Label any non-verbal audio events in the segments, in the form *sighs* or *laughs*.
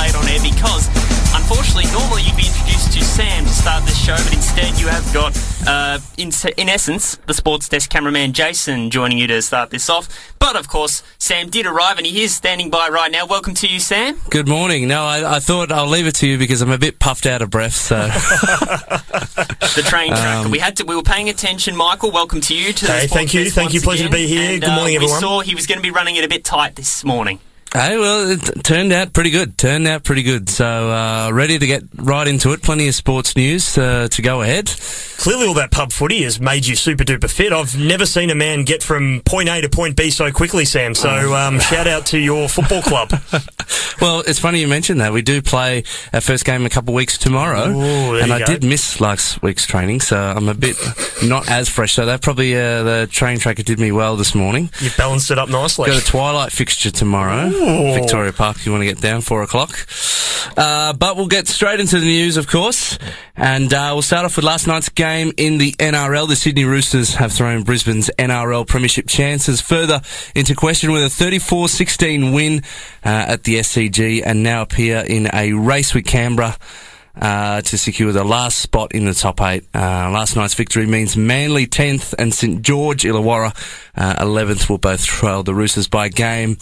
late on air because, unfortunately, normally you'd be introduced to Sam to start this show, but instead you have got, uh, in, in essence, the sports desk cameraman Jason joining you to start this off. But of course, Sam did arrive and he is standing by right now. Welcome to you, Sam. Good morning. No, I, I thought I'll leave it to you because I'm a bit puffed out of breath. So *laughs* the train track. Um, we had to. We were paying attention. Michael, welcome to you. To hey, thank you, thank you. Pleasure again. to be here. And, Good morning, uh, everyone. We saw he was going to be running it a bit tight this morning. Hey, well, it turned out pretty good. Turned out pretty good. So, uh, ready to get right into it. Plenty of sports news uh, to go ahead. Clearly, all that pub footy has made you super duper fit. I've never seen a man get from point A to point B so quickly, Sam. So, um, shout out to your football club. *laughs* well, it's funny you mentioned that. We do play our first game a couple of weeks tomorrow, Ooh, and I go. did miss last week's training, so I'm a bit not as fresh. So that probably uh, the train tracker did me well this morning. You've balanced it up nicely. Got a twilight fixture tomorrow. Ooh. Victoria Park, you want to get down, four o'clock. Uh, but we'll get straight into the news, of course. And uh, we'll start off with last night's game in the NRL. The Sydney Roosters have thrown Brisbane's NRL Premiership chances further into question with a 34-16 win uh, at the SCG and now appear in a race with Canberra. Uh, to secure the last spot in the top eight. Uh, last night's victory means Manly 10th and St George Illawarra uh, 11th will both trail the Roosters by game.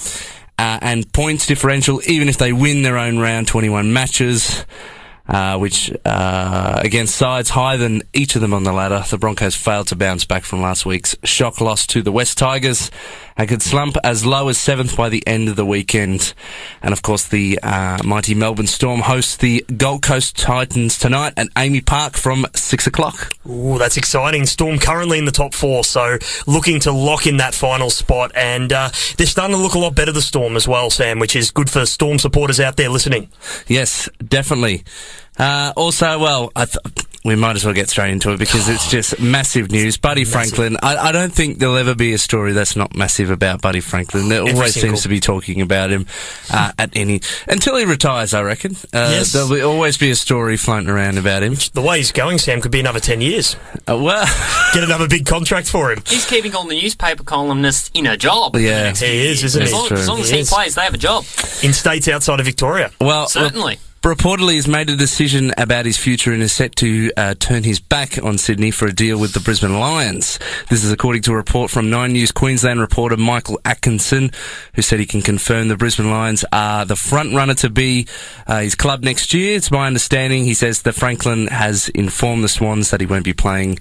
Uh, and points differential, even if they win their own round 21 matches, uh, which uh, against sides higher than each of them on the ladder, the Broncos failed to bounce back from last week's shock loss to the West Tigers and could slump as low as seventh by the end of the weekend. And of course, the uh, mighty Melbourne Storm hosts the Gold Coast Titans tonight at AAMI Park from six o'clock. Ooh, that's exciting. Storm currently in the top four, so looking to lock in that final spot. And uh, they're starting to look a lot better, the Storm, as well, Sam, which is good for Storm supporters out there listening. Yes, definitely. Uh, also, well, th- we might as well get straight into it because it's just massive news. *sighs* Buddy massive. Franklin, I, I, don't think there'll ever be a story that's not massive about Buddy Franklin. There Every always single. seems to be talking about him uh, at any until he retires. I reckon. Uh, yes. There'll be, always be a story floating around about him. The way he's going, Sam, could be another ten years. Uh, well, *laughs* get another big contract for him. He's keeping all the newspaper columnists in a job. Yeah, he is, isn't as he? Long, as long as he, he plays, they have a job in states outside of Victoria. Well, certainly. Reportedly, has made a decision about his future and is set to uh, turn his back on Sydney for a deal with the Brisbane Lions. This is according to a report from Nine News Queensland reporter Michael Atkinson, who said he can confirm the Brisbane Lions are the front runner to be uh, his club next year. It's my understanding. He says that Franklin has informed the Swans that he won't be playing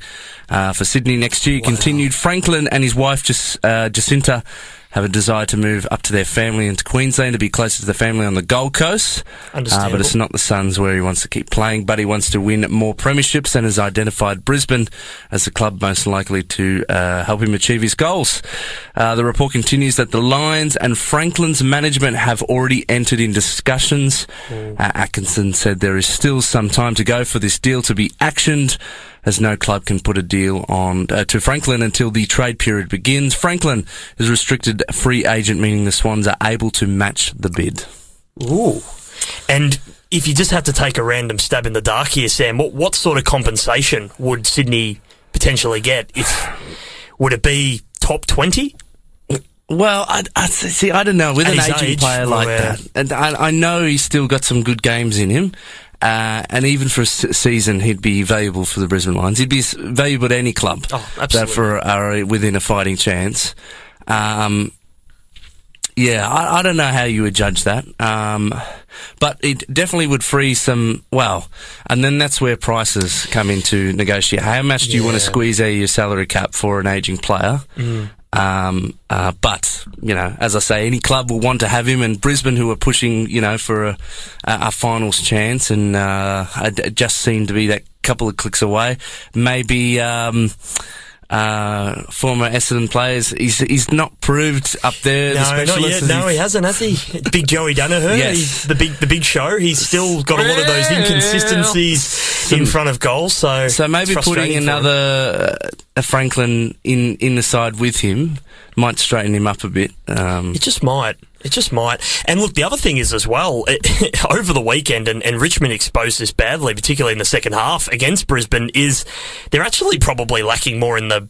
uh, for Sydney next year. He wow. continued. Franklin and his wife, Jac- uh, Jesinta, have a desire to move up to their family into Queensland to be closer to the family on the Gold Coast. Uh, but it's not the Suns where he wants to keep playing, but he wants to win more premierships and has identified Brisbane as the club most likely to uh, help him achieve his goals. Uh, the report continues that the Lions and Franklin's management have already entered in discussions. Mm. Atkinson said there is still some time to go for this deal to be actioned as no club can put a deal on uh, to Franklin until the trade period begins. Franklin is restricted free agent, meaning the Swans are able to match the bid. Ooh. And if you just had to take a random stab in the dark here, Sam, what, what sort of compensation would Sydney potentially get? If would it be top twenty? Well, I, I see. I don't know with At an aging age, player like well, that, and I, I know he's still got some good games in him. Uh, and even for a s- season, he'd be valuable for the Brisbane Lions. He'd be s- valuable to any club Oh, that for are within a fighting chance. Um, yeah, I, I don't know how you would judge that, um, but it definitely would free some. Well, and then that's where prices come into negotiate. How much do you want to squeeze out of your salary cap for an aging player? Um, uh, but you know, as I say, any club will want to have him, and Brisbane, who are pushing, you know, for a, a, a finals chance, and uh, it just seemed to be that couple of clicks away. Maybe. Um, uh, former Essendon players, he's he's not proved up there. the No, not yet. No, he- hasn't, has he? *laughs* Big Joey Daniher, Yes. he's the big the big show. He's still got a lot of those inconsistencies in front of goals. So So maybe putting frustrating for him. another uh, Franklin in in the side with him might straighten him up a bit. Um, It just might. It just might. And look, the other thing is as well, *laughs* over the weekend, and, and Richmond exposed this badly, particularly in the second half against Brisbane, is they're actually probably lacking more in the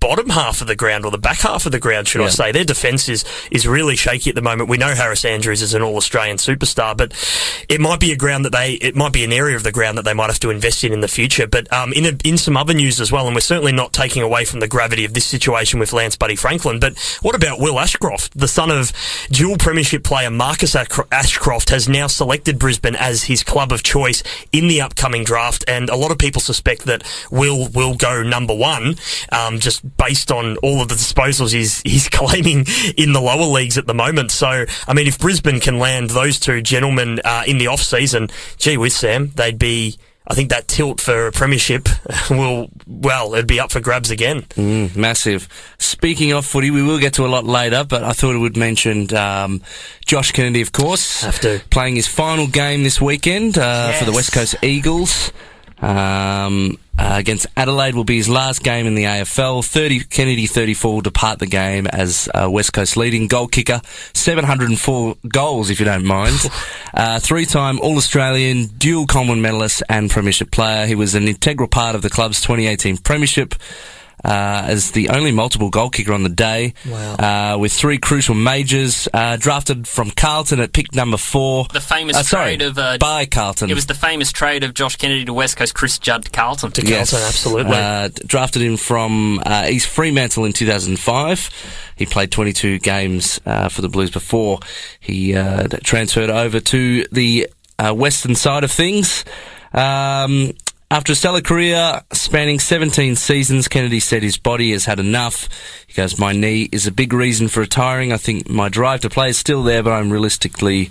bottom half of the ground or the back half of the ground, should I say. Their defence is, is really shaky at the moment. We know Harris Andrews is an all Australian superstar, but it might be a ground that they, it might be an area of the ground that they might have to invest in in the future. But um, in, a, in some other news as well, and we're certainly not taking away from the gravity of this situation with Lance Buddy Franklin, but what about Will Ashcroft, the son of dual premiership player Marcus Ashcroft, has now selected Brisbane as his club of choice in the upcoming draft, and a lot of people suspect that Will will go number one, um, just based on all of the disposals he's he's *laughs* claiming in the lower leagues at the moment. So, I mean, if Brisbane can land those two gentlemen uh, in the off season, gee whiz, Sam, they'd be. I think that tilt for a premiership *laughs* will, well, it'd be up for grabs again. Mm, massive. Speaking of footy, we will get to a lot later, but I thought I would mention um, Josh Kennedy, of course, Have to. playing his final game this weekend uh, for the West Coast Eagles. Um, uh, against Adelaide will be his last game in the AFL. 30, Kennedy 34 will depart the game as uh, West Coast leading goal kicker. 704 goals, if you don't mind. *laughs* uh, three-time All-Australian, dual Commonwealth medalist and premiership player. He was an integral part of the club's 2018 premiership. Uh, as the only multiple goal kicker on the day, Wow. uh, with three crucial majors, uh, drafted from Carlton at pick number four. The famous Uh, sorry, trade of uh, by Carlton. it was the famous trade of Josh Kennedy to West Coast, Chris Judd to Carlton. To Carlton, absolutely. Uh, drafted him from uh, East Fremantle in 2005. He played 22 games uh, for the Blues before he uh, transferred over to the uh, western side of things. Um, after a stellar career spanning 17 seasons, Kennedy said his body has had enough. He goes, My knee is a big reason for retiring. I think my drive to play is still there, but I'm realistically,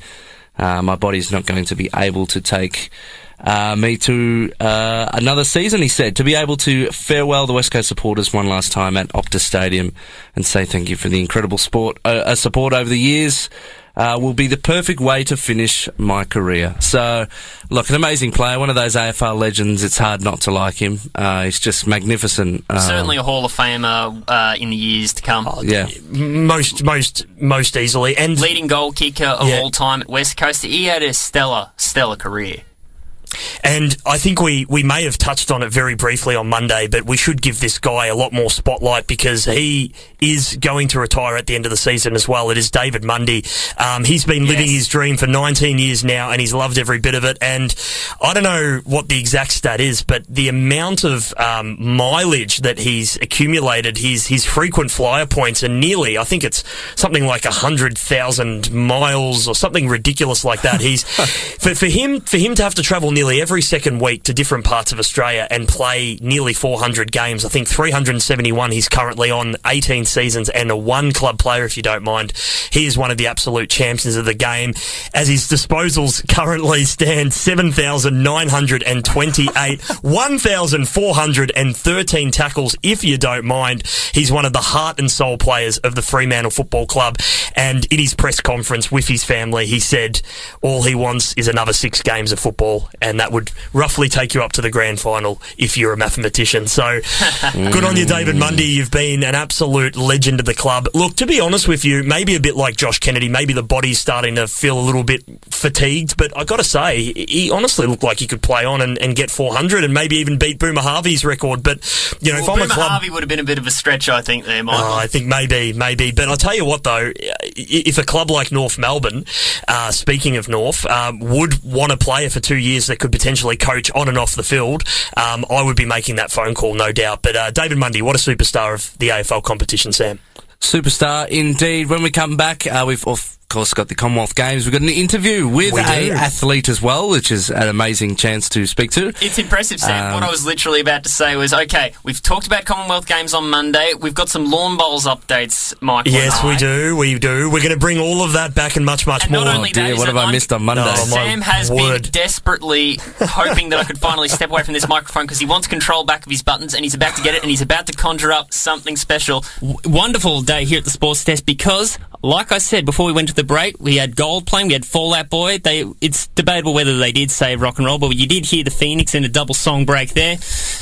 uh, my body's not going to be able to take uh, me to uh, another season, he said, to be able to farewell the West Coast supporters one last time at Optus Stadium and say thank you for the incredible sport, uh, uh, support over the years. Uh, will be the perfect way to finish my career. So, look, an amazing player, one of those AFL legends. It's hard not to like him. Uh, he's just magnificent. Um, Certainly a Hall of Famer uh, in the years to come. Oh, Yeah. most, most, most easily. And Leading goal kicker of Yeah. all time at West Coast. He had a stellar, stellar career. And I think we, we may have touched on it very briefly on Monday, but we should give this guy a lot more spotlight because he is going to retire at the end of the season as well. It is David Mundy. Um, he's been living Yes. his dream for 19 years now and he's loved every bit of it. And I don't know what the exact stat is, but the amount of um, mileage that he's accumulated, his, his frequent flyer points are nearly, I think it's something like 100,000 miles or something ridiculous like that. He's, *laughs* for, for him, for him to have to travel nearly every second week to different parts of Australia and play nearly 400 games. I think 371 he's currently on, 18 seasons and a one club player, if you don't mind. He is one of the absolute champions of the game as his disposals currently stand 7,928, 1,413 tackles, if you don't mind. He's one of the heart and soul players of the Fremantle Football Club. And in his press conference with his family, he said all he wants is another six games of football, and that would roughly take you up to the grand final if you're a mathematician. So *laughs* good on you, David Mundy. You've been an absolute legend of the club. Look, to be honest with you, maybe a bit like Josh Kennedy, maybe the body's starting to feel a little bit fatigued, but I got to say, he he honestly looked like he could play on and, and get 400 and maybe even beat Boomer Harvey's record. But, you know, Well, if I'm a Boomer club. Harvey would have been a bit of a stretch, I think, there, Michael. Oh, I think maybe, maybe. But I'll tell you what, though, if a club like North Melbourne, uh, speaking of North, um, would want a player for two years that could potentially coach on and off the field, um, I would be making that phone call, no doubt. But uh, David Mundy, what a superstar of the AFL competition, Sam. Superstar indeed. When we come back, uh, we've of course got the Commonwealth Games. We've got an interview with We a do. athlete as well, which is an amazing chance to speak to. It's impressive, Sam. Um, what I was literally about to say was, okay, we've talked about Commonwealth Games on Monday. We've got some lawn bowls updates, Michael. Yes, we do, we do. We're going to bring all of that back and much, much And more. not only dear, that, is what have I I'm- missed on Monday? No, Sam has word. been desperately *laughs* hoping that I could finally step away from this microphone because he wants control back of his buttons and he's about to get it and he's about to conjure up something special. W- wonderful day here at the Sports Desk because, like I said before we went to the break, we had Gold playing, we had Fall Out Boy. They, it's debatable whether they did save rock and roll, but you did hear the Phoenix in a double song break there.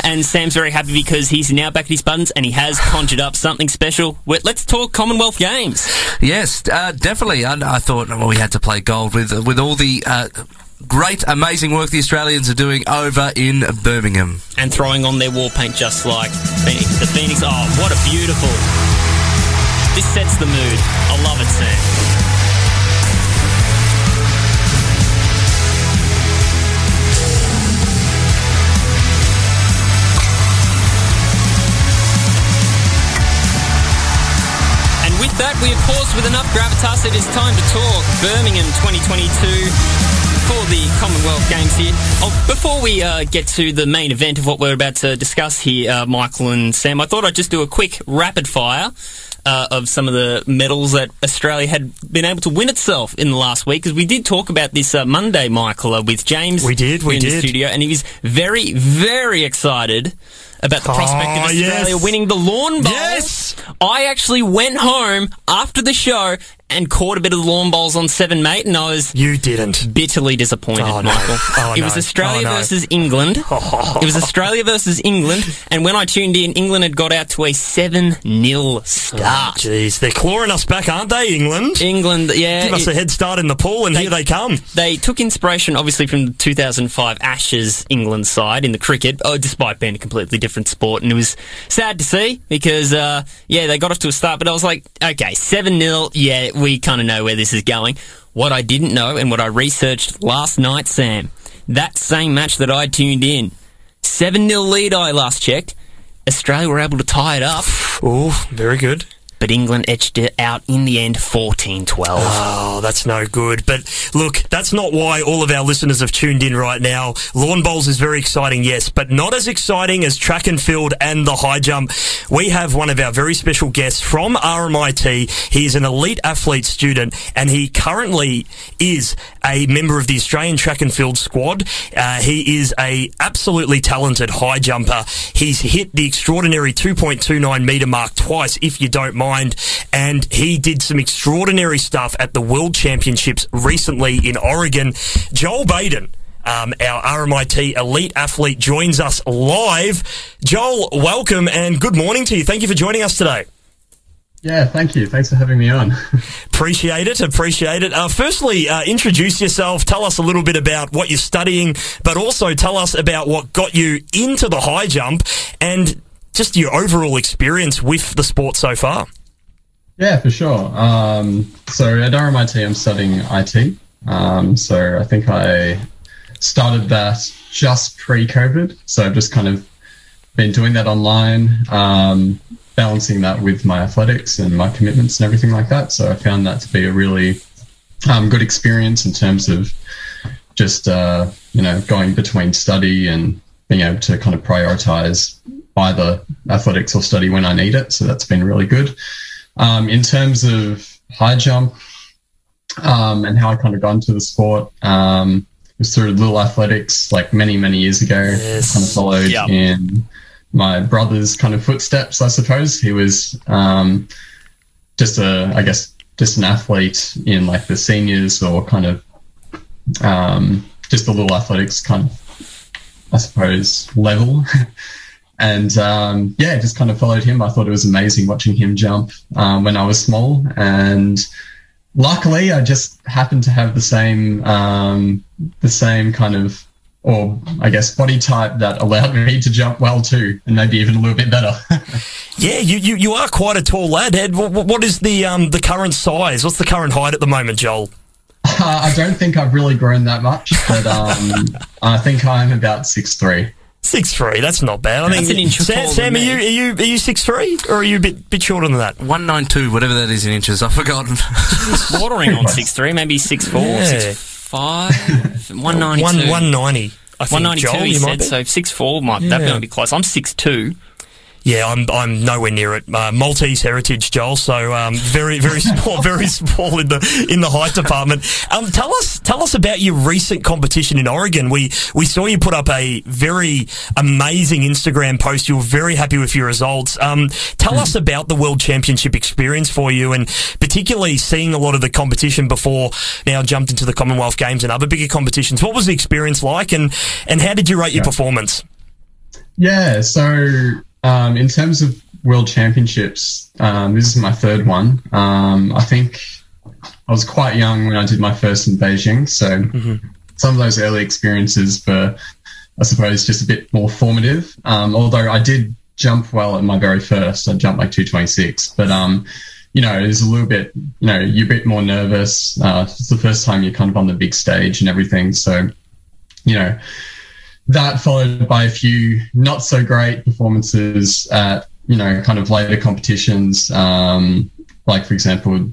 And Sam's very happy because he's now back at his buttons and he has conjured up something special. Let's talk Commonwealth Games. Yes, uh, definitely. I, I thought well, we had to play gold with with all the. Uh, great, amazing work the Australians are doing over in Birmingham. And throwing on their war paint just like Phoenix. The Phoenix, oh, what a beautiful. This sets the mood. I love it, Sam. We of course, with enough gravitas, it is time to talk Birmingham 2022 for the Commonwealth Games here. Oh, before we uh, get to the main event of what we're about to discuss here, uh, Michael and Sam, I thought I'd just do a quick rapid fire. Uh, of some of the medals that Australia had been able to win itself in the last week, because we did talk about this uh, Monday, Michael, uh, with James. We did, we in did. the studio, and he was very, very excited about the prospect Oh, of Australia yes. winning the Lawn Bowl. Yes. I actually went home after the show and caught a bit of the Lawn Bowls on Seven Mate, and I was You didn't. bitterly disappointed, Oh, no. Michael. Oh, it no. was Australia Oh, no. versus England. *laughs* Oh. it was Australia versus England, and when I tuned in, England had got out to a 7 0 start. Oh, jeez, they're clawing us back, aren't they, England? England, yeah. Give us it- a head start in the pool, and here they come. they took inspiration, obviously, from the 2005 Ashes England side in the cricket, oh, despite being a completely different sport. And it was sad to see because, uh, yeah, they got off to a start, but I was like, okay, 7 0, yeah, we kind of know where this is going. What I didn't know and what I researched last night, Sam, that same match that I tuned in, 7 0 lead I last checked. Australia were able to tie it up, Oh, very good. But England etched it out in the end 14 12. Oh, that's no good. But look, that's not why all of our listeners have tuned in right now. Lawn bowls is very exciting, yes, but not as exciting as track and field and the high jump. We have one of our very special guests from RMIT. He is an elite athlete student and he currently is a member of the Australian track and field squad. Uh, he is a absolutely talented high jumper. He's hit the extraordinary 2.29 meter mark twice, if you don't mind, and he did some extraordinary stuff at the World Championships recently in Oregon. Joel Baden. Um, our RMIT elite athlete joins us live. Joel, welcome and good morning to you. Thank you for joining us today. Yeah, thank you. Thanks for having me on. *laughs* Appreciate it. Appreciate it. Uh, firstly, uh, introduce yourself. Tell us a little bit about what you're studying, but also tell us about what got you into the high jump and just your overall experience with the sport so far. Yeah, for sure. Um, so at RMIT, I'm studying IT. Um, so I think I started that just pre-COVID. So I've just kind of been doing that online, um, balancing that with my athletics and my commitments and everything like that. So I found that to be a really um, good experience in terms of just uh, you know going between study and being able to kind of prioritize either athletics or study when I need it. So that's been really good. Um, in terms of high jump um, and how I kind of got into the sport, um, it was through Little Athletics like many, many years ago. Yes. Kind of followed Yep. in my brother's kind of footsteps, I suppose. He was um, just a, I guess, just an athlete in like the seniors or kind of um, just the little athletics kind of, I suppose, level. *laughs* and um, yeah, just kind of followed him. I thought it was amazing watching him jump um, when I was small. And luckily, I just happened to have the same, um, the same kind of, or I guess, body type that allowed *laughs* me to jump well too, and maybe even a little bit better. *laughs* Yeah, you, you, you are quite a tall lad, Ed. What, what is the um, the current size? What's the current height at the moment, Joel? Uh, I don't think I've really grown that much, but um, *laughs* I think I'm about six three. Six three. That's not bad. I That's think an inch Sam, taller Sam are than you me. are you are you six three or are you a bit bit shorter than that? 192, whatever that is in inches, I've forgotten. bordering on *laughs* six three, maybe six four, Yeah. six five, one ninety One two. one ninety. I think One ninety two. Joel, He you might said be. so. Six four might that Yeah. might be close. I'm six two. Yeah, I'm I'm nowhere near it. Uh, Maltese heritage, Joel. So um, very very *laughs* small, very small in the in the height department. Um, tell us tell us about your recent competition in Oregon. We we saw you put up a very amazing Instagram post. You were very happy with your results. Um, tell us about the World Championship experience for you, and particularly seeing a lot of the competition before now jumped into the Commonwealth Games and other bigger competitions. What was the experience like, and and how did you rate your performance? Yeah, so um, in terms of world championships, um, this is my third one. Um, I think I was quite young when I did my first in Beijing, so some of those early experiences were, I suppose, just a bit more formative. Um, although I did jump well at my very first, I jumped like 226, but um, you know, it was a little bit, you know, you're a bit more nervous. Uh, it's the first time you're kind of on the big stage and everything, so you know. That followed by a few not so great performances at you know kind of later competitions. Um, like for example,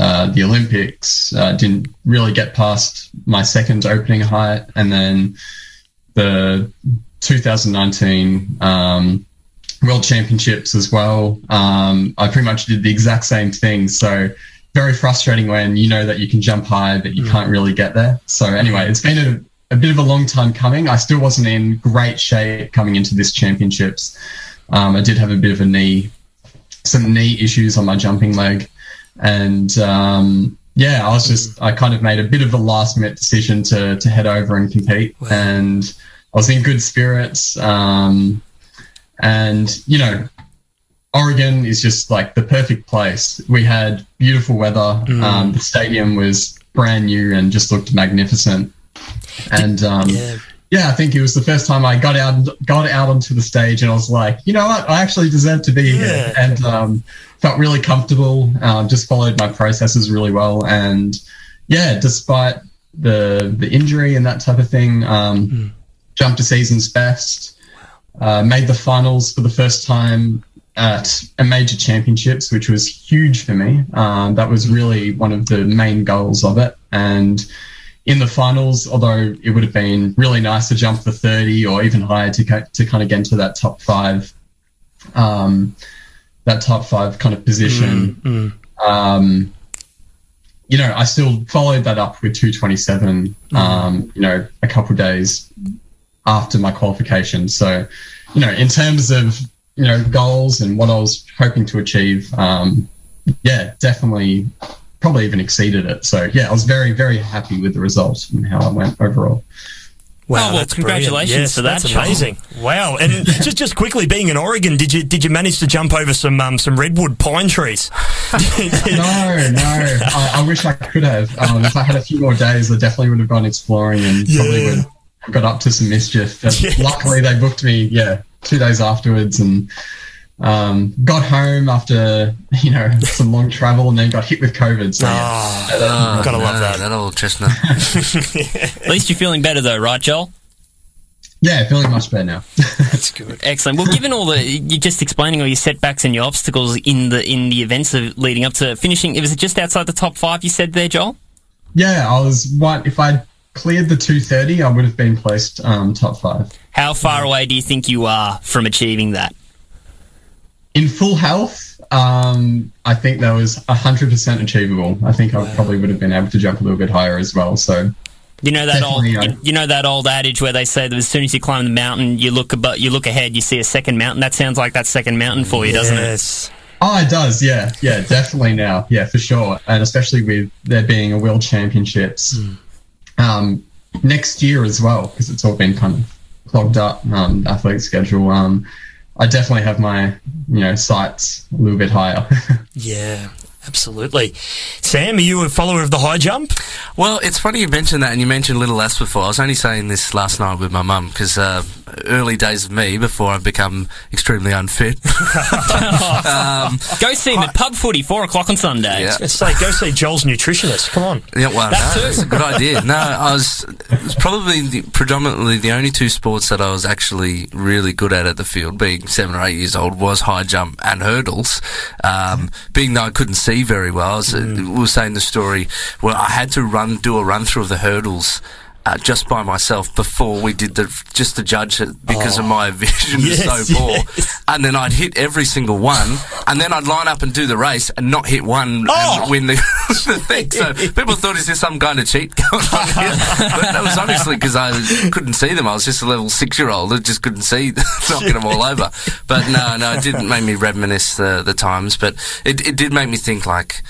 uh, the Olympics uh, didn't really get past my second opening height, and then the 2019 um, World Championships as well. Um, I pretty much did the exact same thing. So very frustrating when you know that you can jump high, but you mm. can't really get there. So anyway, it's been a, a, bit of a long time coming. I still wasn't in great shape coming into this championships. Um, I did have a bit of a knee some knee issues on my jumping leg. And um, yeah, I was just, I kind of made a bit of a last minute decision to, to head over and compete. Wow. And I was in good spirits. Um, and, you know, Oregon is just like the perfect place. We had beautiful weather. Mm. Um, the stadium was brand new and just looked magnificent. And um, yeah yeah, I think it was the first time I got out got out onto the stage, and I was like, you know what, I actually deserve to be yeah. here, and um, felt really comfortable. Um, just followed my processes really well, and yeah, despite the the injury and that type of thing, um, mm. jumped to season's best, uh, made the finals for the first time at a major championships, which was huge for me. Um, that was really one of the main goals of it, and in the finals, although it would have been really nice to jump the 30 or even higher to, to kind of get into that top five, um, that top five kind of position. Mm, mm. Um, you know, I still followed that up with 227, mm. um, you know, a couple days after my qualification. So, you know, in terms of, you know, goals and what I was hoping to achieve, um, yeah, definitely probably even exceeded it. So yeah, I was very very happy with the results and how I went overall. Wow, oh, well, congratulations yes, for that. That's amazing. Wow. And *laughs* just just quickly being in Oregon, did you did you manage to jump over some um, some redwood pine trees? *laughs* *laughs* no, no. I, I, wish I could have. Um, if I had a few more days, I definitely would have gone exploring and yeah. probably would have got up to some mischief. But yes. luckily, they booked me. Yeah, two days afterwards, and um, got home after you know some long travel and then got hit with COVID. So oh, oh, gotta no, love that. That old chestnut. *laughs* At least you're feeling better though, right, Joel? Yeah, feeling much better now. *laughs* That's good. Excellent. Well, given all the you're just explaining all your setbacks and your obstacles in the in the events of leading up to finishing, it was just outside the top five. You said there, Joel. Yeah, I was. What if I cleared the 230? I would have been placed um, top five. How far away do you think you are from achieving that? In full health, um, I think that was 100% achievable. I think I probably would have been able to jump a little bit higher as well. So you know that old you, you, know that old adage where they say that as soon as you climb the mountain, you look about you look ahead, you see a second mountain. That sounds like that second mountain for you, doesn't yes. it? Oh, it does. Yeah, yeah, definitely now. Yeah, for sure, and especially with there being a world championships mm. um, next year as well, because it's all been kind of clogged up um, athletic schedule. Um, I definitely have my you know sights a little bit higher. *laughs* yeah, absolutely. Sam, are you a follower of the high jump? Well, it's funny you mentioned that, and you mentioned Little S before. I was only saying this last night with my mum because uh, early days of me before I've become extremely unfit. *laughs* um, go see him at pub footy, four o'clock on Sunday. Yeah. It's like go see Joel's nutritionist. Come on. Yeah, well, that no, that's a good idea. No, I was, it was probably the, predominantly the only two sports that I was actually really good at at the field, being seven or eight years old, was high jump and hurdles. Um, being that I couldn't see very well, I was, mm. we were saying the story where I had to run, do a run through of the hurdles uh, just by myself before we did the just to judge it because oh. of my vision yes, is so poor. Yes. And then I'd hit every single one, and then I'd line up and do the race and not hit one oh. and win the, *laughs* the thing. So *laughs* people thought, is there some kind of cheat going on here? but that was honestly because I couldn't see them. I was just a level six year old that just couldn't see *laughs* knocking them all over. But no, no, it didn't make me reminisce the, the times, but it, it did make me think like,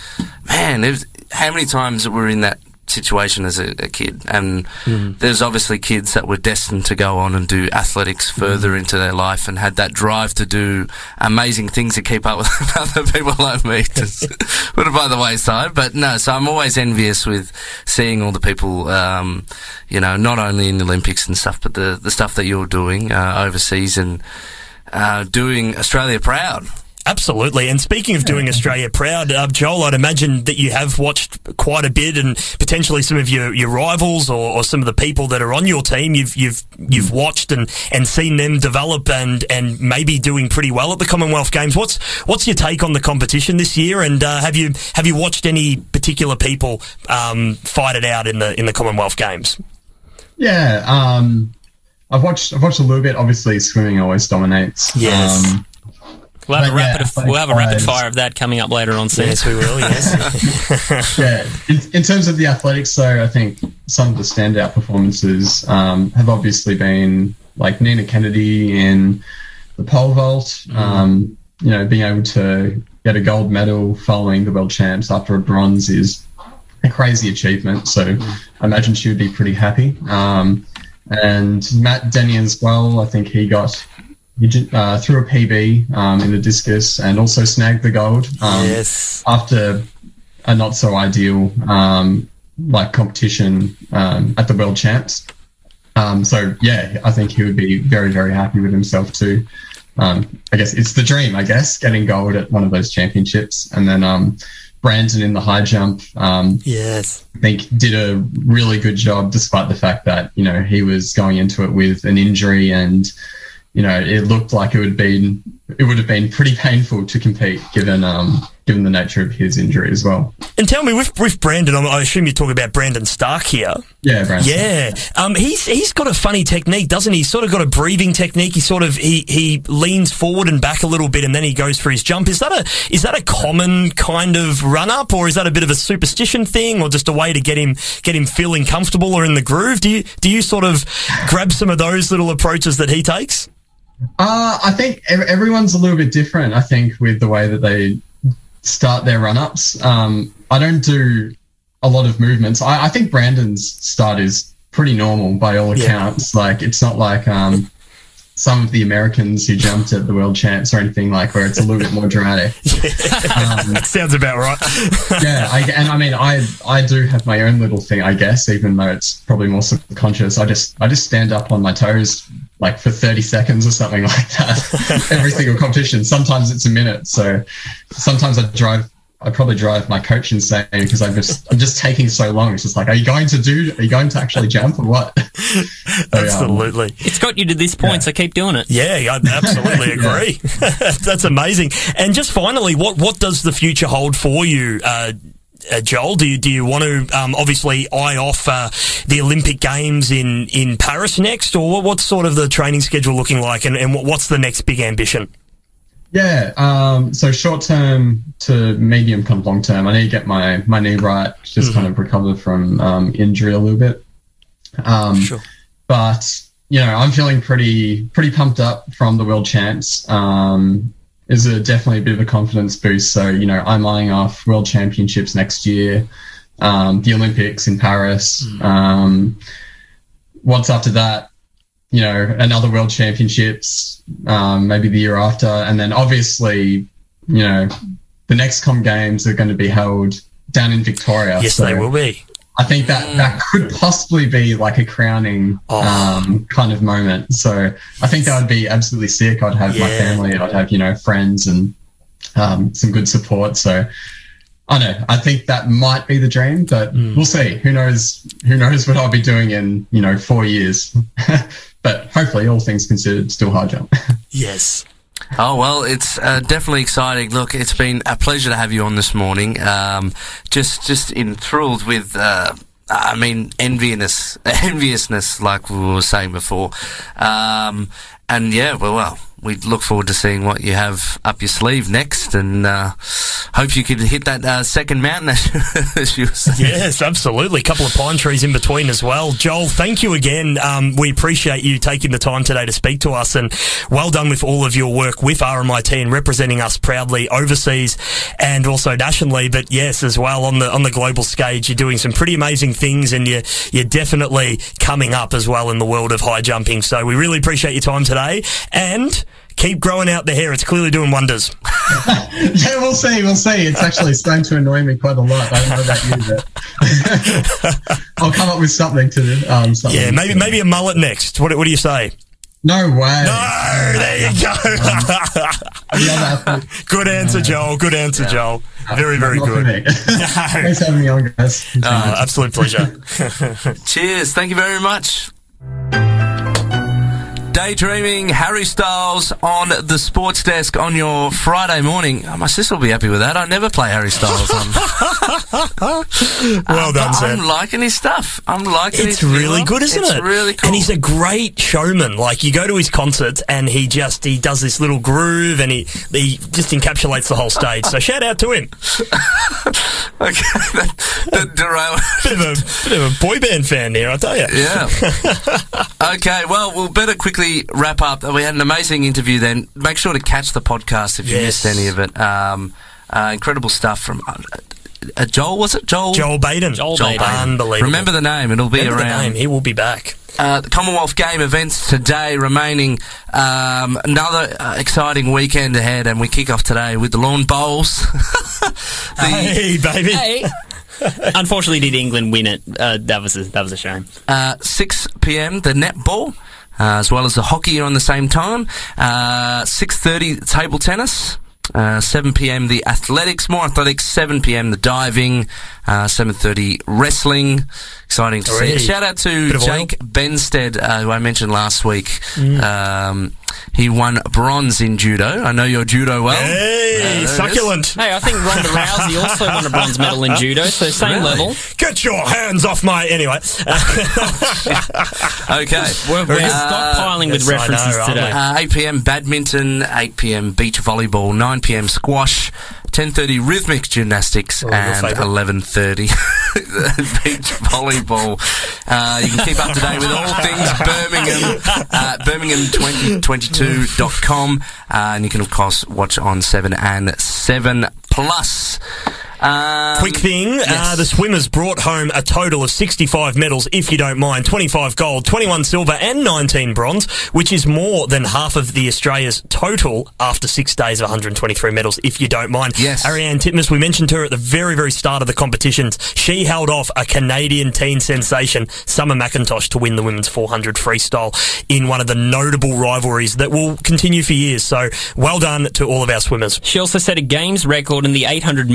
man, was, how many times that we're in that situation as a, a kid, and there's obviously kids that were destined to go on and do athletics further into their life and had that drive to do amazing things to keep up with *laughs* other people like me. Just *laughs* put it by the wayside, but no. So I'm always envious with seeing all the people, um, you know, not only in the Olympics and stuff, but the the stuff that you're doing uh, overseas and uh, doing Australia proud. Absolutely. And speaking of doing Australia proud, uh, Joel, I'd imagine that you have watched quite a bit, and potentially some of your, your rivals or, or some of the people that are on your team. You've you've you've watched and, and seen them develop and, and maybe doing pretty well at the Commonwealth Games. What's what's your take on the competition this year? And uh, have you have you watched any particular people um, fight it out in the in the Commonwealth Games? Yeah, um, I've watched. I've watched a little bit. Obviously, swimming always dominates. Yes. Um, We'll have, a But yeah, rapid, like we'll have a rapid fire of that coming up later on, Sam. Yes, we will. Yes. *laughs* yeah, in, in terms of the athletics, though, I think some of the standout performances um, have obviously been like Nina Kennedy in the pole vault. Um, you know, being able to get a gold medal following the world champs after a bronze is a crazy achievement. So I imagine she would be pretty happy. Um, and Matt Denny as well. I think he got. He ju- uh, threw a PB um, in the discus and also snagged the gold. Um, yes. after a not so ideal um, like competition um, at the world champs. Um, so yeah, I think he would be very very happy with himself too. Um, I guess it's the dream. I guess getting gold at one of those championships, and then um, Brandon in the high jump. Um, Yes. I think did a really good job, despite the fact that you know he was going into it with an injury, and you know it looked like it would be it would have been pretty painful to compete given um, given the nature of his injury as well. And tell me, with, with Brandon, I assume you're talking about Brandon Starc here. Yeah, Brandon. Yeah, um, he's he's got a funny technique, doesn't he? He's sort of got a breathing technique. He sort of he he leans forward and back a little bit, and then he goes for his jump. Is that a is that a common kind of run up, or is that a bit of a superstition thing, or just a way to get him get him feeling comfortable or in the groove? Do you do you sort of grab some of those little approaches that he takes? Uh, I think everyone's a little bit different. I think with the way that they start their run ups. Um, I don't do a lot of movements. I, I think Brandon's start is pretty normal by all Yeah. accounts. Like it's not like um, some of the Americans who jumped at the world champs or anything like where it's a little bit more dramatic. *laughs* Um, That sounds about right. yeah, I, and I mean, I I do have my own little thing, I guess, even though it's probably more subconscious. I just I just stand up on my toes like for thirty seconds or something *laughs* like that. Every single competition. Sometimes it's a minute. So sometimes I drive. I probably drive my coach insane because I'm just I'm just taking so long. It's just like, are you going to do? Are you going to actually jump or what? *laughs* *laughs* So, um, Absolutely. It's got you to this point, so keep doing it. Yeah, I absolutely agree. That's amazing. And just finally, what what does the future hold for you? Uh, uh, Joel, do you do you want to um, obviously eye off uh, the Olympic Games in, in Paris next, or what's sort of the training schedule looking like, and, and what's the next big ambition? Yeah. Um, so short term to medium, of long term. I need to get my my knee right, just kind of recover from um, injury a little bit. Um, Sure. But you know, I'm feeling pretty pretty pumped up from the world champs. Um, is a definitely a bit of a confidence boost. So you know, I'm eyeing off world championships next year, um, the Olympics in Paris. Um, what's after that? You know, another world championships, um, maybe the year after, and then obviously, you know, the next Com Games are going to be held down in Victoria. Yes, So they will be. I think that that could possibly be like a crowning Oh. um, kind of moment. So I think that would be absolutely sick. I'd have my family, I'd have you know friends and um, some good support. So I don't know. I think that might be the dream, but Hmm. we'll see. Who knows? Who knows what I'll be doing in you know four years? *laughs* but hopefully, all things considered, still high *laughs* jump. Yes. Oh well, it's uh, definitely exciting. Look, it's been a pleasure to have you on this morning. Um, just, just enthralled with. Uh, I mean, enviousness, *laughs* enviousness, like we were saying before. Um, and yeah, well, well, we look forward to seeing what you have up your sleeve next, and uh, hope you can hit that uh, second mountain *laughs* as you were saying. Yes, absolutely. A couple of pine trees in between as well. Joel, thank you again. Um, we appreciate you taking the time today to speak to us, and well done with all of your work with RMIT and representing us proudly overseas and also nationally. But yes, as well on the on the global stage, you're doing some pretty amazing things, and you're you're definitely coming up as well in the world of high jumping. So we really appreciate your time today, and keep growing out the hair. It's clearly doing wonders. *laughs* yeah, we'll see. We'll see. It's actually starting to annoy me quite a lot. I don't know about you, but *laughs* I'll come up with something to do. Um, something Yeah, maybe to- maybe a mullet next. What, what do you say? No way. No, there you go. The *laughs* good answer, Joel. Good answer, Joel. Very, very not good. me. Thanks for having me on, guys. Uh, absolute pleasure. Cheers. Thank you very much. Daydreaming Harry Styles on the sports desk on your Friday morning. Oh, my sister will be happy with that. I never play Harry Styles on. *laughs* well done, But Sam. I'm liking his stuff. I'm liking It's his really good, isn't it's it? really cool. And he's a great showman. Like you go to his concerts and he just he does this little groove and he he just encapsulates the whole stage. So shout out to him. *laughs* okay. that, that derail- Bit of a bit of a boy band fan there, I tell you. Yeah. *laughs* okay, well, we'll better quickly wrap up. We had an amazing interview then. Make sure to catch the podcast if you Yes. missed any of it. Um, uh, incredible stuff from uh, uh, Joel, was it? Joel? Joel Baden. Joel Baden. Unbelievable. Remember the name, it'll be Remember the around. name. He will be back. Uh, the Commonwealth Game events today remaining. Um, another uh, exciting weekend ahead, and we kick off today with the lawn bowls. *laughs* the, Hey, baby. Hey. Unfortunately, did England win it? Uh, that was a, that was a shame. uh, 6 p.m. the netball, as well as the hockey on the same time. Uh, 6:30 table tennis. Uh, 7 p.m. the athletics, more athletics. 7 p.m. the diving. Uh, 7:30 wrestling. Exciting to see. Shout out to of oil. Jake Benstead, uh, who I mentioned last week. Mm. Um, he won bronze in judo. I know your judo well. Hey, uh, succulent. Hey, I think Ronda Rousey also won a bronze medal in judo, so same really? level. Get your hands off my. Anyway. *laughs* okay. We're, we're uh, stockpiling yes, with references know, today. Uh, 8 p.m. badminton, 8 p.m. beach volleyball, 9 p.m. squash, 10.30 rhythmic gymnastics oh, and 11.30 *laughs* beach volleyball. Uh, you can keep up to date with all things Birmingham, uh, Birmingham 2020 22.com. Uh, and you can, of course, watch on 7 and 7 Plus. Um, Quick thing, uh, the swimmers brought home a total of 65 medals, if you don't mind. 25 gold, 21 silver, and 19 bronze, which is more than half of the Australia's total after six days of 123 medals, if you don't mind. Yes. Ariarne Titmus, we mentioned her at the very, very start of the competitions. She held off a Canadian teen sensation, Summer McIntosh, to win the women's 400 freestyle in one of the notable rivalries that will continue for years. So well done to all of our swimmers. She also set a games record in the 800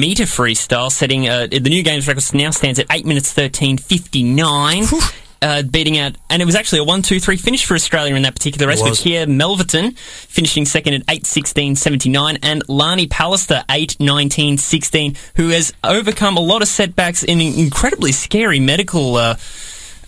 freestyle, setting uh, the new games record now stands at 8 minutes 13.59. Uh, beating out, and it was actually a 1 2 3 finish for Australia in that particular race, It with. Kiah Melverton finishing second at 8 16 79, and Lani Pallister 8 19 16, who has overcome a lot of setbacks in incredibly scary medical. Uh,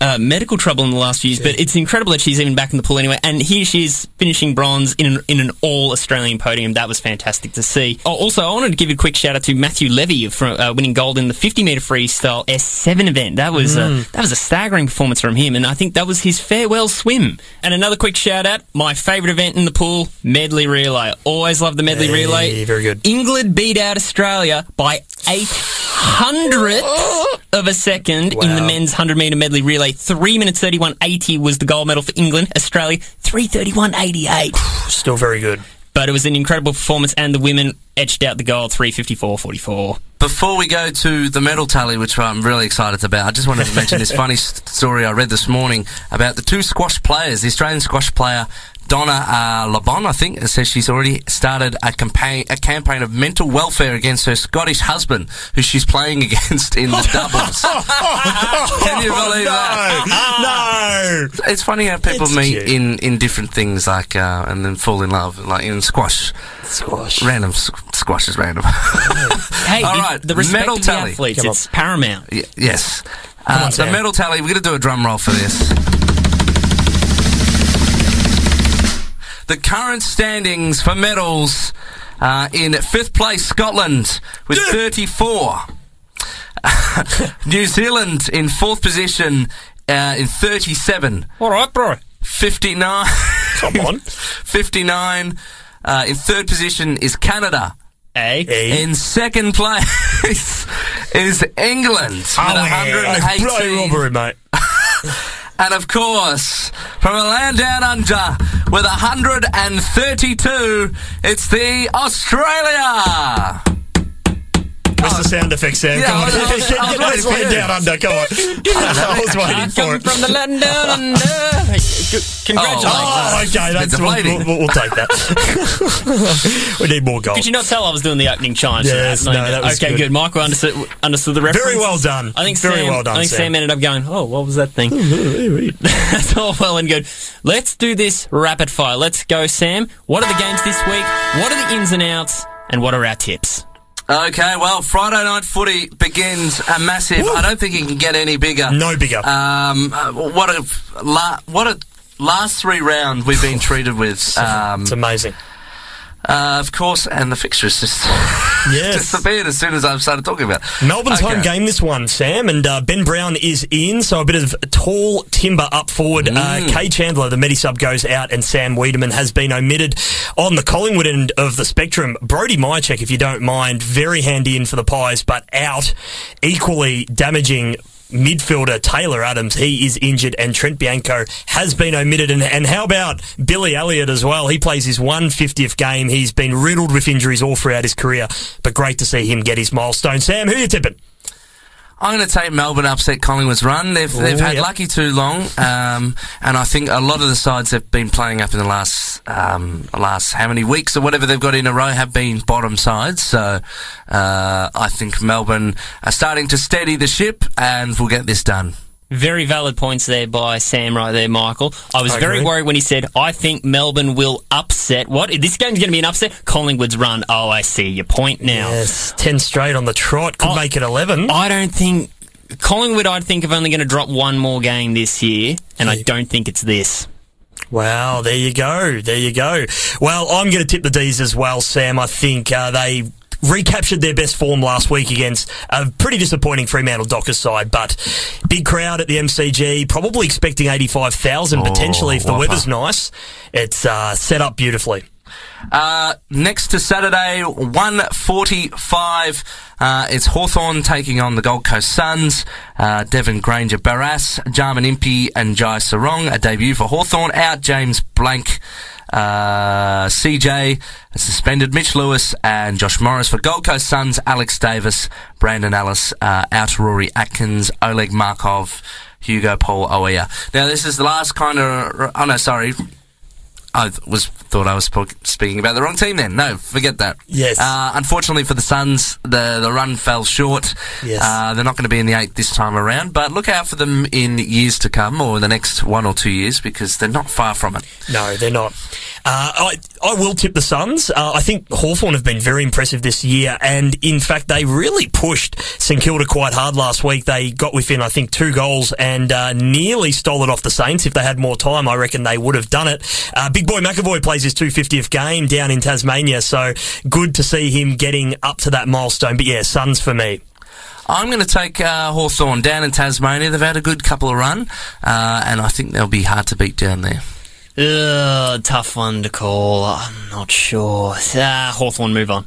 uh, medical trouble in the last few years, but it's incredible that she's even back in the pool anyway. And here she is finishing bronze in an, in an all Australian podium. That was fantastic to see. Oh, also, I wanted to give a quick shout out to Matthew Levy for uh, winning gold in the 50 meter freestyle S7 event. That was uh, that was a staggering performance from him, and I think that was his farewell swim. And another quick shout out, my favourite event in the pool, medley relay. Always love the medley Hey, relay. very good. England beat out Australia by eight hundredth of a second in the men's 100 metre medley relay. 3 minutes 31.80 was the gold medal for England. Australia, 331.88. *sighs* Still very good. But it was an incredible performance, and the women etched out the gold 354.44. Before we go to the medal tally, which I'm really excited about, I just wanted to mention this *laughs* funny story I read this morning about the two squash players. The Australian squash player Donna uh, Lobban, I think, says she's already started a campaign, a campaign of mental welfare against her Scottish husband, who she's playing *laughs* against in the *laughs* doubles. Can you believe that? no. It's funny how people It's meet cute. in, in different things, like uh, and then fall in love, like in squash. Squash. Random s- squash is random. *laughs* Hey, all right. the, right, respect medal of the tally. athletes, Come on. it's paramount. Y- yes. Uh, on, the Sam. medal tally, we're going to do a drum roll for this. The current standings for medals uh, in fifth place, Scotland with 34. *laughs* New Zealand in fourth position uh, in 37. All right, bro. 59. Come on. *laughs* 59. Uh, in third position is Canada. A. Hey. In second place *laughs* is England Oh, yeah. 118. Bloody robbery, mate. And of course, from a land down under with 132, it's the Australia. Where's the sound effect, Sam? Yeah, Come on. I was- *laughs* I was- I was Let's waiting down under. Come on. *laughs* I was waiting for Come it. from the land down *laughs* under. Congratulations. Oh, oh okay, that's we'll, we'll, we'll take that. we need more gold. Did you not tell I was doing the opening chimes? Yes, that? no, that was okay, good. good. Michael understood, understood the reference. Very well done. I think Very Sam, well done, I think Sam. Sam. ended up going, oh, what was that thing? That's all well and good. Let's do this rapid fire. Let's go, Sam. What are the games this week? What are the ins and outs? And what are our tips? Okay, well, Friday night footy begins a massive. I don't think it can get any bigger. No bigger. Um, uh, what a la, what a last three round we've been treated with. Um, it's amazing. Uh, of course, and the fixtures just *laughs* Yes. disappeared as soon as I started talking about. it. Melbourne's Okay. home game this one, Sam, and uh, Ben Brown is in, so a bit of tall timber up forward. Uh, Kade Chandler, the medi sub, goes out, and Sam Weideman has been omitted on the Collingwood end of the spectrum. Brody Mihocek, if you don't mind, very handy in for the Pies, but out, equally damaging. Midfielder Taylor Adams, he is injured, and Trent Bianco has been omitted. And, and how about Billy Elliott as well? He plays his 150th game. He's been riddled with injuries all throughout his career, but great to see him get his milestone. Sam, who are you tipping? I'm going to take Melbourne upset Collingwood's run. They've they've had yep. lucky too long, um, and I think a lot of the sides have been playing up in the last um, last how many weeks or whatever they've got in a row have been bottom sides. So uh, I think Melbourne are starting to steady the ship, and we'll get this done. Very valid points there by Sam right there, Michael. I was I very agree. worried when he said, I think Melbourne will upset. What? This game's going to be an upset? Collingwood's run. Oh, I see your point now. Yes, 10 straight on the trot. Could make it 11. I don't think. Collingwood, I'd think, are only going to drop one more game this year, and I don't think it's this. Wow, there you go. There you go. Well, I'm going to tip the D's as well, Sam. I think uh, they recaptured their best form last week against a pretty disappointing Fremantle Dockers side, but big crowd at the MCG, probably expecting 85,000 potentially if the weather's nice. It's uh, set up beautifully. Uh, next to Saturday, 145, uh, it's Hawthorn taking on the Gold Coast Suns. Uh, Denver Grainger Barras, Jarman Impey and Jai Serong, a debut for Hawthorn. Out James Blanck, uh, CJ, suspended Mitch Lewis and Josh Morris for Gold Coast Suns. Alex Davies, Brandon Ellis, uh, out Rory Atkins, Oleg Markov, Hewago Paul Oea. Now this is the last kind of, oh no, sorry, I was thought I was speaking about the wrong team. Then no, forget that. Yes. Uh, unfortunately for the Suns, the the run fell short. Yes. Uh, they're not going to be in the eight this time around, but look out for them in years to come, or the next one or two years, because they're not far from it. No, they're not. Uh, I, I will tip the Suns. Uh, I think Hawthorn have been very impressive this year, and in fact, they really pushed St Kilda quite hard last week. They got within, I think, two goals and uh, nearly stole it off the Saints. If they had more time, I reckon they would have done it. Uh, Big Boy McEvoy plays his 250th game down in Tasmania, so good to see him getting up to that milestone. But yeah, Suns for me. I'm going to take uh, Hawthorn down in Tasmania. They've had a good couple of run, uh, and I think they'll be hard to beat down there. Ugh, tough one to call. I'm not sure. Ah, Hawthorn, move on.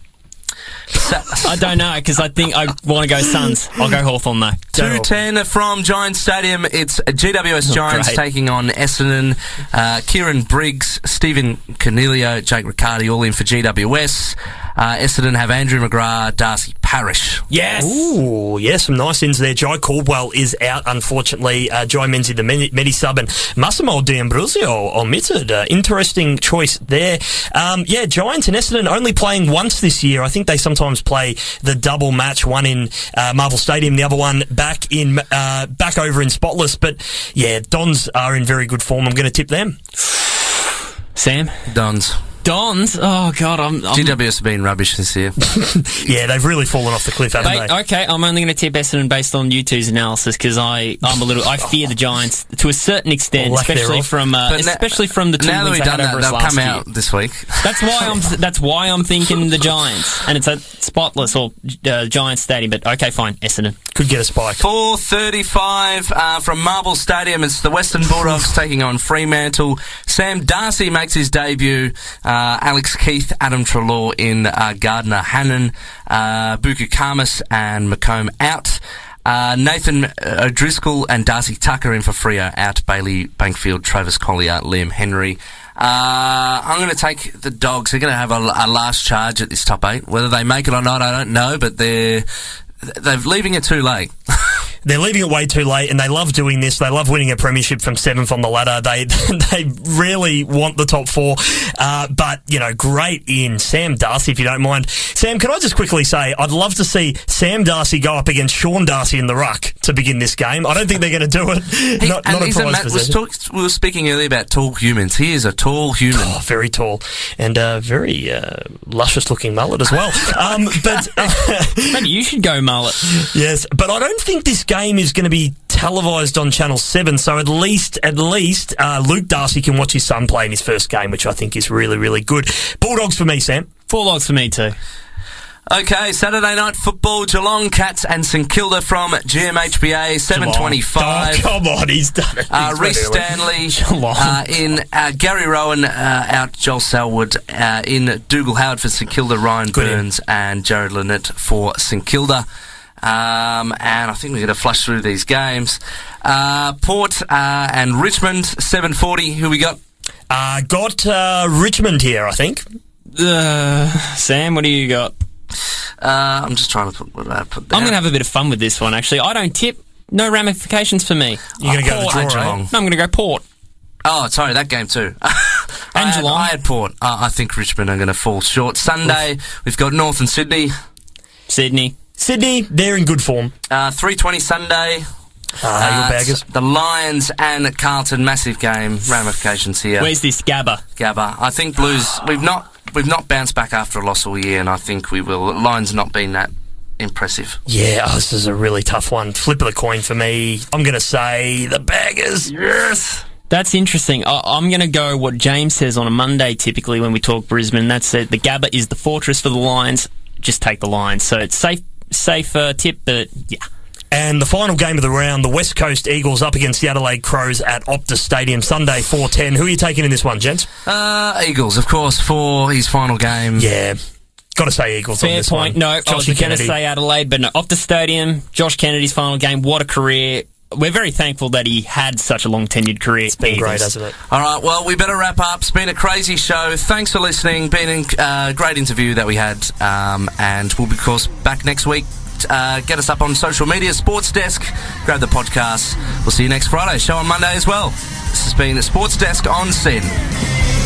I don't know, because I think I want to go Suns. I'll go Hawthorn though. Two ten from Giants Stadium. It's GWS Giants great. taking on Essendon. Uh, Kieran Briggs, Stephen Coniglio, Jake Riccardi, all in for GWS. Uh, Essendon have Andrew McGrath, Darcy Parish. Yes! Ooh, yeah, some nice ins there. Jye Caldwell is out, unfortunately. Uh, Jye Menzies, the Medi Medi sub, and Massimo D'Ambrosio omitted. Uh, interesting choice there. Um, yeah, Giants and Essendon only playing once this year. I think they sometimes play the double match, one in uh, Marvel Stadium, the other one back in uh, back over in Spotless. But yeah, Dons are in very good form. I'm going to tip them. Sam? Dons. Dons. Oh god, I'm. I'm GWS have been rubbish this year. *laughs* Yeah, they've really fallen off the cliff, haven't Mate, they? okay, I'm only going to tip Essendon based on you two's analysis because I I'm a little I fear the Giants to a certain extent, Lack especially from uh, But na- especially from the two now that wins we've done had that, over they'll last come year. out this week. That's why I'm that's why I'm thinking the Giants, and it's a Spotless or uh, Giants Stadium. But okay, fine, Essendon. Could get a spike. 4.35 uh, from Marvel Stadium. It's the Western Bulldogs *laughs* taking on Fremantle. Sam Darcy makes his debut. Uh, Alex Keath, Adam Treloar in uh, Gardner Hannon. Uh, Buku Khamis and Macomb out. Uh, Nathan uh, O'Driscoll and Darcy Tucker in for Freo out. Bailey Banfield, Travis Colyer, Liam Henry. Uh, I'm going to take the dogs. They're going to have a, a last charge at this top eight. Whether they make it or not, I don't know, but they're they're leaving it too late. *laughs* They're leaving it way too late, and they love doing this. They love winning a premiership from seventh on the ladder. They *laughs* they really want the top four. Uh, but you know, great in Sam Darcy, if you don't mind. Sam, can I just quickly say I'd love to see Sam Darcy go up against Sean Darcy in the ruck to begin this game. I don't think they're going to do it. *laughs* He- not not a he's a prize ma- we, talk, we were speaking earlier about tall humans. He is a tall human. Oh, very tall and uh, very uh, luscious looking mullet as well. Um, but uh, Maybe you should go mullet. yes, but I don't think this game is going to be televised on Channel Seven. So at least, at least, uh, Luke Darcy can watch his son play in his first game, which I think is really, really good. Bulldogs for me, Sam. Four logs for me too. Okay, Saturday night football, Geelong Cats and St Kilda from GMHBA, 725. Oh, come on, he's done it. Uh, Rhys. Stanley *laughs* Geelong. uh, in uh, Gary Rohan uh, out Joel Selwood uh, in Dougal Howard for St Kilda Ryan Good in. Burns and Jared Lynette for St Kilda um, and I think we're going to flush through these games uh, Port uh, and Richmond 740 who we got Uh, got uh, Richmond here, I think. Uh, Sam, what do you got? Uh, I'm just trying to put what I put down I'm going to have a bit of fun with this one. Actually, I don't tip. No ramifications for me. You're going to go to the Port. draw, eh? Geelong. No, I'm going to go Port. Oh, sorry, that game too. *laughs* I And had, Geelong. I had Port. Uh, I think Richmond are going to fall short. Sunday, we've got North and Sydney. Sydney. Sydney, they're in good form. Uh, 320 Sunday. Ah, your Uh, baggers. The Lions and Carlton, massive game. Ramifications here. Where's this Gabba? Gabba. I think Blues. We've not we've not bounced back after a loss all year, and I think we will. Lions not been that impressive. Yeah, oh, this is a really tough one. Flip of the coin for me. I'm going to say the baggers. Yes. That's interesting. I, I'm going to go what James says on a Monday typically when we talk Brisbane. That's it. The Gabba is the fortress for the Lions. Just take the Lions. So it's safe, safe uh, tip, but yeah. And the final game of the round, the West Coast Eagles up against the Adelaide Crows at Optus Stadium Sunday 4:10. Who are you taking in this one, gents? Uh, Eagles, of course, for his final game. Yeah, got to say Eagles on Fair this point. one. No, I was Joshy going to Kennedy. say Adelaide, but no. Off the stadium, Josh Kennedy's final game. What a career. We're very thankful that he had such a long tenured career. it's been great, hasn't it? All right, well, we better wrap up. It's been a crazy show. Thanks for listening. Been a uh, great interview that we had, um, and we'll be, of course, back next week. Uh, get us up on social media, Sports Desk. Grab the podcast. We'll see you next Friday. Show on Monday as well. This has been Sports Desk on SYN.